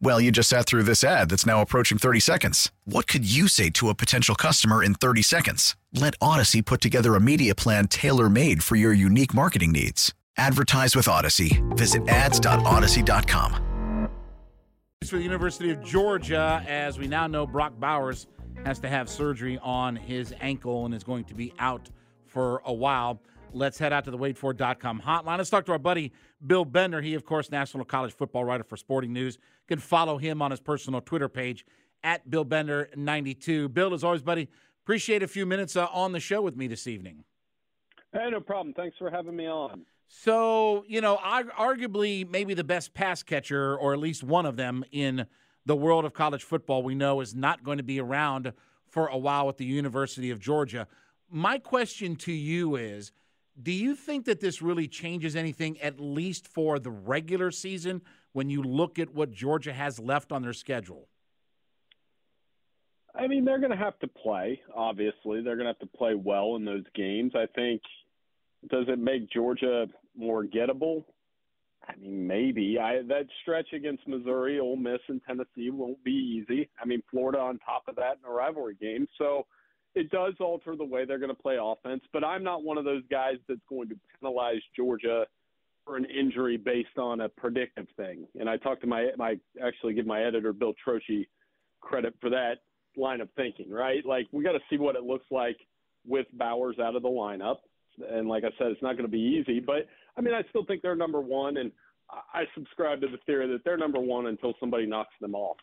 Well, you just sat through this ad that's now approaching 30 seconds. What could you say to a potential customer in 30 seconds? Let Audacy put together a media plan tailor made for your unique marketing needs. Advertise with Audacy. Visit ads.audacy.com. For the University of Georgia, as we now know, Brock Bowers has to have surgery on his ankle and is going to be out for a while. Let's head out to the waitfor.com hotline. Let's talk to our buddy Bill Bender. He, of course, national college football writer for Sporting News. You can follow him on his personal Twitter page at Bill Bender92. Bill, as always, buddy, appreciate a few minutes uh, on the show with me this evening. Hey, no problem. Thanks for having me on. So, you know, arguably maybe the best pass catcher, or at least one of them in the world of college football, we know is not going to be around for a while at the University of Georgia. My question to you is do you think that this really changes anything, at least for the regular season, when you look at what Georgia has left on their schedule? I mean, they're going to have to play. Obviously, they're going to have to play well in those games. I think. Does it make Georgia more gettable? I mean, maybe. I that stretch against Missouri, Ole Miss, and Tennessee won't be easy. I mean, Florida on top of that in a rivalry game. So it does alter the way they're going to play offense, but I'm not one of those guys that's going to penalize Georgia for an injury based on a predictive thing. And I talked to my my actually give my editor Bill Trocchi credit for that line of thinking, right? Like we got to see what it looks like with Bowers out of the lineup. And like I said, it's not going to be easy, but I mean, I still think they're number one, and I subscribe to the theory that they're number one until somebody knocks them off.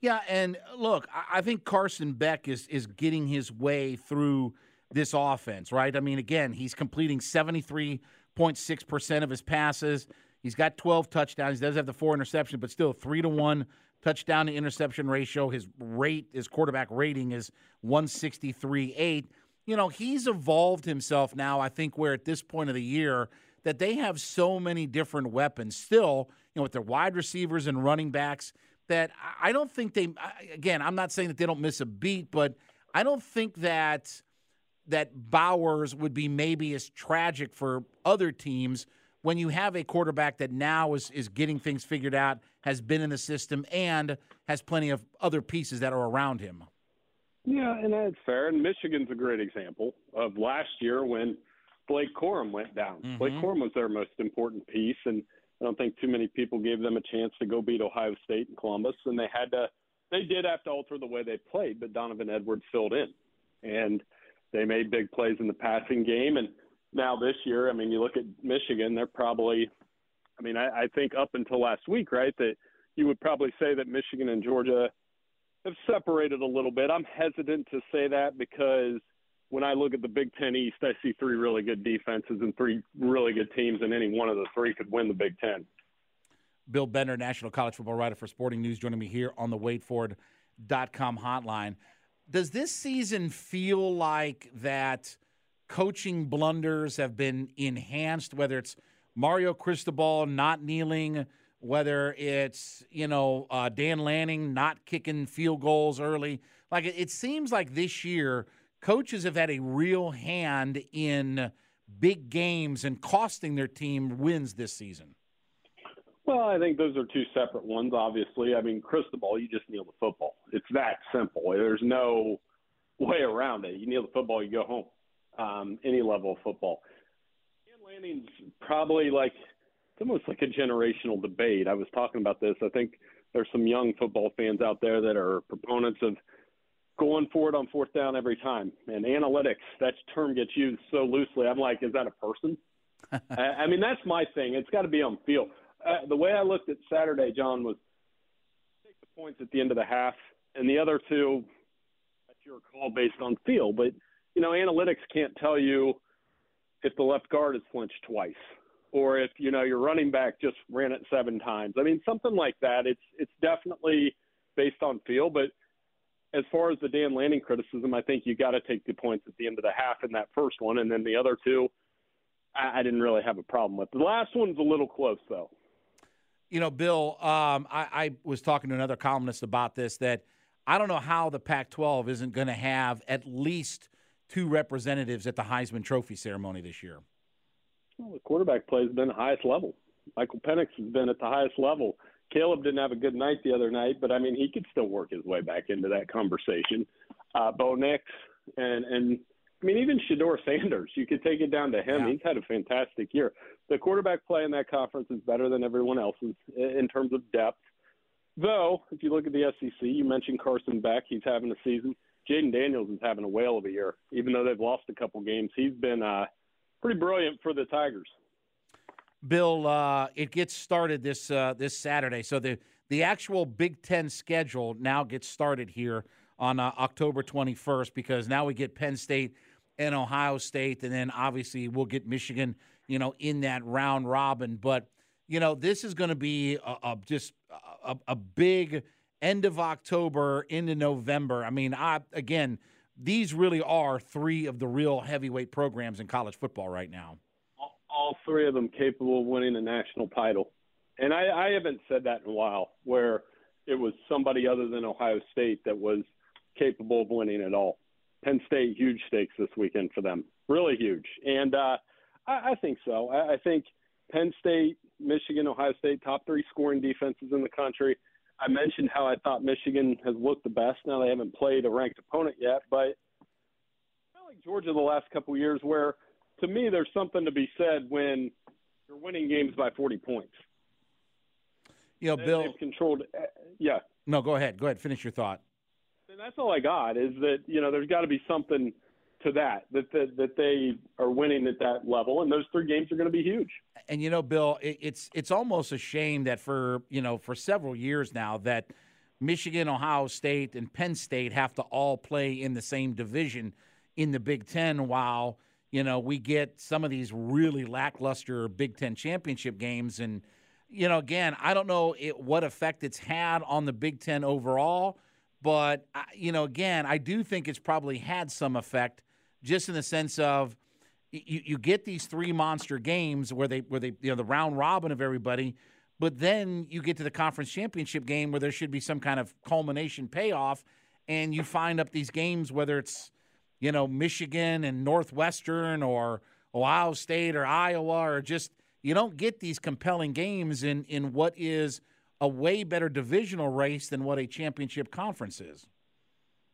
Yeah, and uh, look, I think Carson Beck is is getting his way through this offense, right? I mean, again, he's completing 73.6% of his passes. He's got 12 touchdowns. He does have the four interceptions, but still 3 to 1 touchdown to interception ratio. His rate, his quarterback rating is 163.8. You know, he's evolved himself now, I think, where at this point of the year that they have so many different weapons still, you know, with their wide receivers and running backs – that I don't think they. Again, I'm not saying that they don't miss a beat, but I don't think that that Bowers would be maybe as tragic for other teams when you have a quarterback that now is is getting things figured out, has been in the system, and has plenty of other pieces that are around him. Yeah, and that's fair. And Michigan's a great example of last year when Blake Corum went down. Mm-hmm. Blake Corum was their most important piece, and I don't think too many people gave them a chance to go beat Ohio State and Columbus, and they had to. They did have to alter the way they played, but Donovan Edwards filled in, and they made big plays in the passing game. And now this year, I mean, you look at Michigan; they're probably, I mean, I, I think up until last week, right, that you would probably say that Michigan and Georgia have separated a little bit. I'm hesitant to say that because when I look at the Big Ten East, I see three really good defenses and three really good teams, and any one of the three could win the Big Ten. Bill Bender, national college football writer for Sporting News, joining me here on the WadeFord.com hotline. Does this season feel like that coaching blunders have been enhanced, whether it's Mario Cristobal not kneeling, whether it's, you know, uh, Dan Lanning not kicking field goals early? Like, it, it seems like this year – coaches have had a real hand in big games and costing their team wins this season? Well, I think those are two separate ones, obviously. I mean, Cristobal, you just kneel the football. It's that simple. There's no way around it. You kneel the football, you go home. Um, any level of football. Dan Lanning's probably like it's almost like a generational debate. I was talking about this. I think there's some young football fans out there that are proponents of going for it on fourth down every time. And analytics, that term gets used so loosely. I'm like, is that a person? I, I mean, that's my thing. It's got to be on field. Uh, the way I looked at Saturday, John, was take the points at the end of the half, and the other two, that's your call based on feel. But you know, analytics can't tell you if the left guard has flinched twice or if you know your running back just ran it seven times. I mean, something like that. It's it's definitely based on feel, but as far as the Dan Lanning criticism, I think you got to take the points at the end of the half in that first one, and then the other two, I, I didn't really have a problem with. The last one's a little close, though. You know, Bill, um, I, I was talking to another columnist about this that I don't know how the Pac-12 isn't going to have at least two representatives at the Heisman Trophy ceremony this year. Well, the quarterback play has been the highest level. Michael Penix has been at the highest level. Caleb didn't have a good night the other night, but I mean he could still work his way back into that conversation. Uh, Bo Nix and and I mean even Shedeur Sanders, you could take it down to him. Yeah. He's had a fantastic year. The quarterback play in that conference is better than everyone else's in terms of depth. Though, if you look at the SEC, you mentioned Carson Beck. He's having a season. Jayden Daniels is having a whale of a year. Even though they've lost a couple games, he's been uh, pretty brilliant for the Tigers. Bill, uh, it gets started this uh, this Saturday. So the the actual Big Ten schedule now gets started here on uh, October 21st because now we get Penn State and Ohio State, and then obviously we'll get Michigan, you know, in that round robin. But you know, this is going to be a, a just a, a, big end of October into November. I mean, I again, these really are three of the real heavyweight programs in college football right now all three of them capable of winning a national title. And I, I haven't said that in a while, where it was somebody other than Ohio State that was capable of winning it all. Penn State, huge stakes this weekend for them, really huge. And uh, I, I think so. I, I think Penn State, Michigan, Ohio State, top three scoring defenses in the country. I mentioned how I thought Michigan has looked the best. Now they haven't played a ranked opponent yet, but of like Georgia the last couple of years, where – to me, there's something to be said when you're winning games by 40 points. You know, and Bill. Controlled. Uh, yeah. No, go ahead. Go ahead. Finish your thought. And that's all I got is that you know there's got to be something to that that that, that they are winning at that level, and those three games are going to be huge. And you know, Bill, it, it's it's almost a shame that for you know for several years now that Michigan, Ohio State, and Penn State have to all play in the same division in the Big Ten, while you know, we get some of these really lackluster Big Ten championship games. And, you know, again, I don't know it, what effect it's had on the Big Ten overall, but, you know, again, I do think it's probably had some effect just in the sense of you, you get these three monster games where they, where they, you know, the round robin of everybody. But then you get to the conference championship game where there should be some kind of culmination payoff, and you find up these games, whether it's you know, Michigan and Northwestern or Ohio State or Iowa or just you don't get these compelling games in in what is a way better divisional race than what a championship conference is.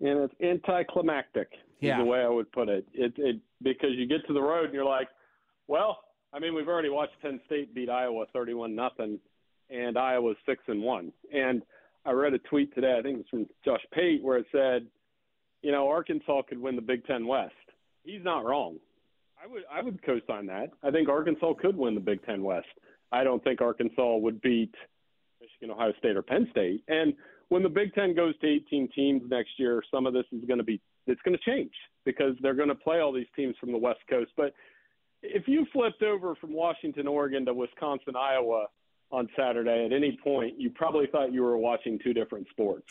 And it's anticlimactic yeah. is the way I would put it. It it because you get to the road and you're like, well, I mean, we've already watched Penn State beat Iowa 31 nothing, and Iowa's six and one. And I read a tweet today, I think it was from Josh Pate, where it said you know, Arkansas could win the Big Ten West. He's not wrong. I would I would co-sign that. I think Arkansas could win the Big Ten West. I don't think Arkansas would beat Michigan, Ohio State, or Penn State. And when the Big Ten goes to 18 teams next year, some of this is going to be it's going to change because they're going to play all these teams from the West Coast. But if you flipped over from Washington, Oregon to Wisconsin, Iowa on Saturday at any point, you probably thought you were watching two different sports.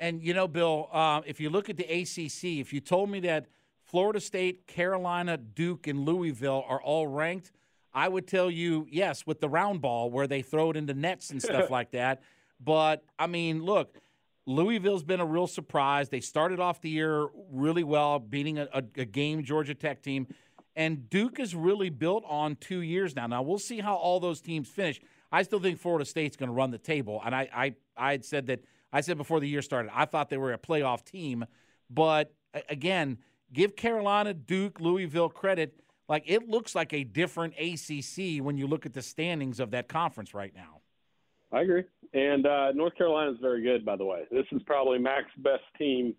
And you know, Bill, uh, if you look at the ACC, if you told me that Florida State, Carolina, Duke, and Louisville are all ranked, I would tell you yes, with the round ball where they throw it into nets and stuff like that. But I mean, look, Louisville's been a real surprise. They started off the year really well, beating a, a, a game Georgia Tech team. And Duke is really built on two years now. Now we'll see how all those teams finish. I still think Florida State's going to run the table, and I, I I had said that I said before the year started, I thought they were a playoff team. But again, give Carolina, Duke, Louisville credit. Like it looks like a different ACC when you look at the standings of that conference right now. I agree. And uh, North Carolina is very good, by the way. This is probably Mack's best team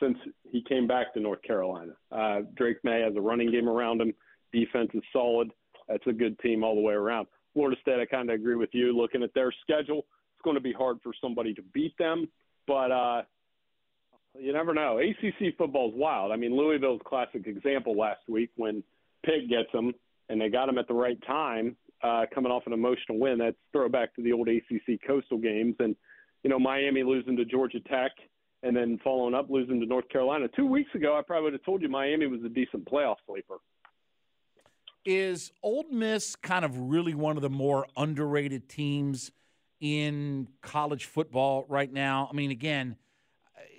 since he came back to North Carolina. Uh, Drake Maye has a running game around him. Defense is solid. That's a good team all the way around. Florida State, I kind of agree with you. Looking at their schedule, it's going to be hard for somebody to beat them. But uh, you never know. ACC football is wild. I mean, Louisville's classic example last week when Pitt gets them and they got them at the right time, uh, coming off an emotional win. That's throwback to the old ACC Coastal games, and you know Miami losing to Georgia Tech and then following up losing to North Carolina. Two weeks ago, I probably would have told you Miami was a decent playoff sleeper. Is Ole Miss kind of really one of the more underrated teams in college football right now? I mean, again,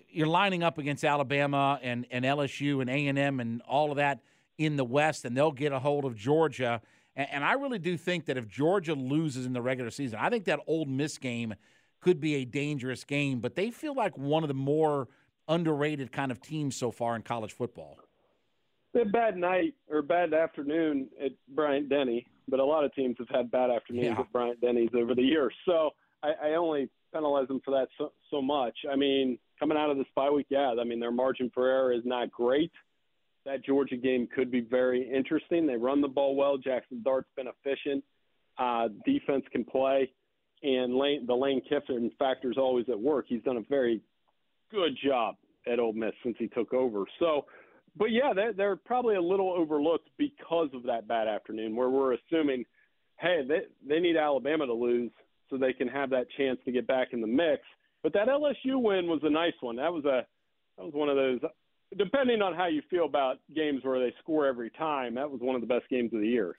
you're lining up against Alabama and, and LSU and A and all of that in the West, and they'll get a hold of Georgia. And, and I really do think that if Georgia loses in the regular season, I think that Ole Miss game – could be a dangerous game, but they feel like one of the more underrated kind of teams so far in college football. Had bad night or bad afternoon at Bryant Denny, but a lot of teams have had bad afternoons yeah. at Bryant Denny's over the years. So I, I only penalize them for that so, so much. I mean, coming out of this bye week, yeah, I mean their margin for error is not great. That Georgia game could be very interesting. They run the ball well. Jackson Dart's been efficient. Uh, defense can play and Lane, the Lane Kiffin factor is always at work. He's done a very good job at Ole Miss since he took over. So, but yeah, they're, they're probably a little overlooked because of that bad afternoon, where we're assuming, hey, they they need Alabama to lose so they can have that chance to get back in the mix. But that LSU win was a nice one. That was a that was one of those. Depending on how you feel about games where they score every time, that was one of the best games of the year.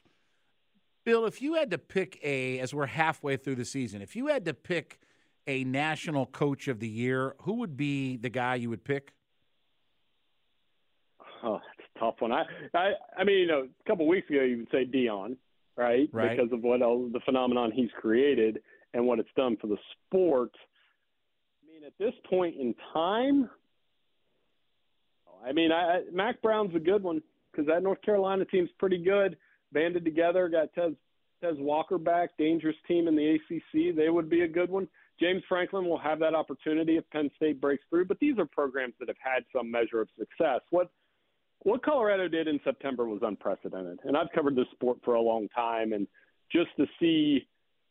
Bill, if you had to pick a, as we're halfway through the season, if you had to pick a national coach of the year, who would be the guy you would pick? Oh, that's a tough one. I, I, I mean, you know, a couple of weeks ago, you would say Deion, right? Right. Because of what else, the phenomenon he's created and what it's done for the sport. I mean, at this point in time, I mean, I, Mack Brown's a good one because that North Carolina team's pretty good banded together, got Tez, Tez Walker back, dangerous team in the ACC. They would be a good one. James Franklin will have that opportunity if Penn State breaks through, but these are programs that have had some measure of success. What what Colorado did in September was unprecedented, and I've covered this sport for a long time, and just to see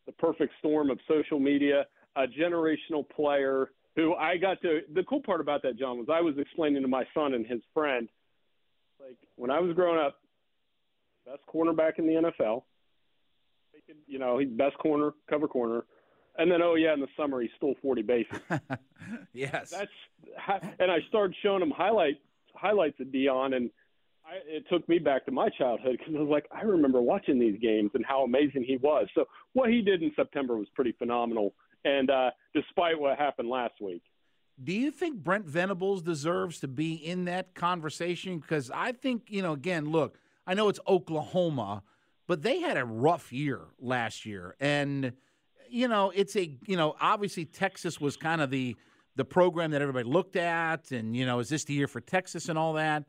the perfect storm of social media, a generational player who I got to. The cool part about that, John, was I was explaining to my son and his friend, like when I was growing up, best cornerback in the NFL. You know, he's best corner, cover corner. And then, oh yeah, in the summer he stole 40 bases. yes, that's and I started showing him highlight highlights of Deion, and I, it took me back to my childhood because I was like, I remember watching these games and how amazing he was. So what he did in September was pretty phenomenal. And uh, despite what happened last week, do you think Brent Venables deserves to be in that conversation? Because I think you know, again, look I know it's Oklahoma, but they had a rough year last year. And, you know, it's a, you know, obviously Texas was kind of the, the program that everybody looked at. And, you know, is this the year for Texas and all that?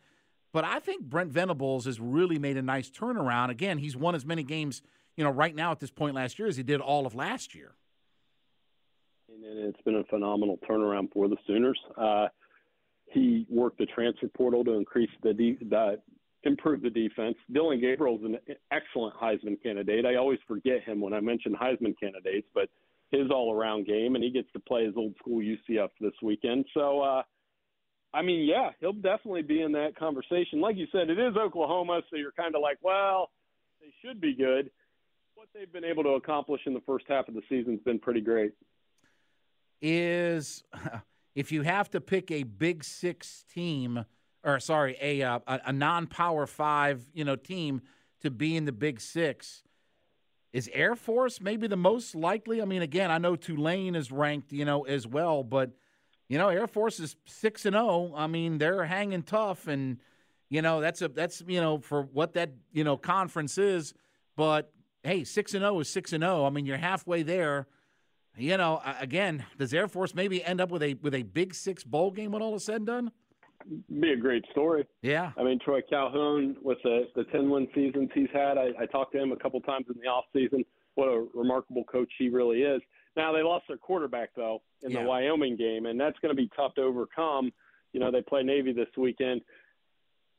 But I think Brent Venables has really made a nice turnaround. Again, he's won as many games, you know, right now at this point last year as he did all of last year. And it's been a phenomenal turnaround for the Sooners. Uh, he worked the transfer portal to increase the, the improve the defense. Dillon Gabriel's an excellent Heisman candidate. I always forget him when I mention Heisman candidates, but his all-around game, and he gets to play his old school UCF this weekend. So, uh, I mean, yeah, he'll definitely be in that conversation. Like you said, it is Oklahoma, so you're kind of like, well, they should be good. What they've been able to accomplish in the first half of the season has been pretty great. Is if you have to pick a Big Six team – or sorry, a uh, a, a non-power five, you know, team to be in the Big Six. Is Air Force maybe the most likely? I mean, again, I know Tulane is ranked, you know, as well, but you know, Air Force is six and zero. Oh. I mean, they're hanging tough, and you know, that's a that's you know for what that you know conference is. But hey, six and zero is six and zero. I mean, you're halfway there. You know, again, does Air Force maybe end up with a with a Big Six bowl game when all is said and done? Be a great story. Yeah. I mean, Troy Calhoun with the the 10 win seasons he's had. I, I talked to him a couple times in the off season. What a remarkable coach he really is. Now they lost their quarterback though in yeah. the Wyoming game, and that's going to be tough to overcome. you know, they play Navy this weekend.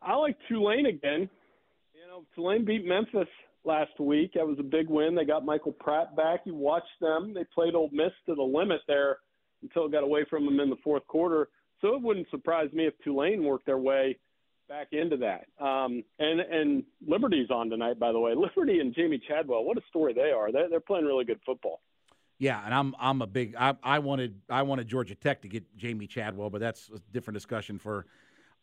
I like Tulane again. You know, Tulane beat Memphis last week. That was a big win. They got Michael Pratt back. You watched them. They played Ole Miss to the limit there until it got away from them in the fourth quarter. So it wouldn't surprise me if Tulane worked their way back into that. Um, and and Liberty's on tonight, by the way. Liberty and Jamey Chadwell, what a story they are. They're, they're playing really good football. Yeah, and I'm I'm a big I, I wanted I wanted Georgia Tech to get Jamey Chadwell, but that's a different discussion for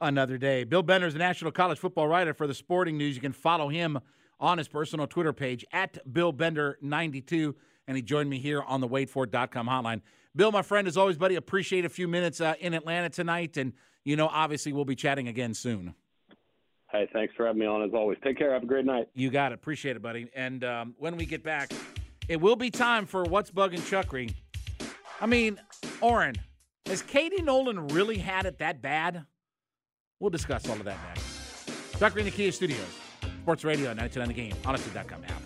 another day. Bill Bender is a national college football writer for the Sporting News. You can follow him on his personal Twitter page at Bill Bender92, and he joined me here on the WadeFord.com hotline. Bill, my friend, as always, buddy, appreciate a few minutes uh, in Atlanta tonight, and you know, obviously, we'll be chatting again soon. Hey, thanks for having me on as always. Take care. Have a great night. You got it. Appreciate it, buddy. And um, when we get back. It will be time for What's Bugging Chuckery. I mean, Oren, has Katie Nolan really had it that bad? We'll discuss all of that next. Chuckery in the Kia Studios, Sports Radio, 929 The Game, Audacy.com app.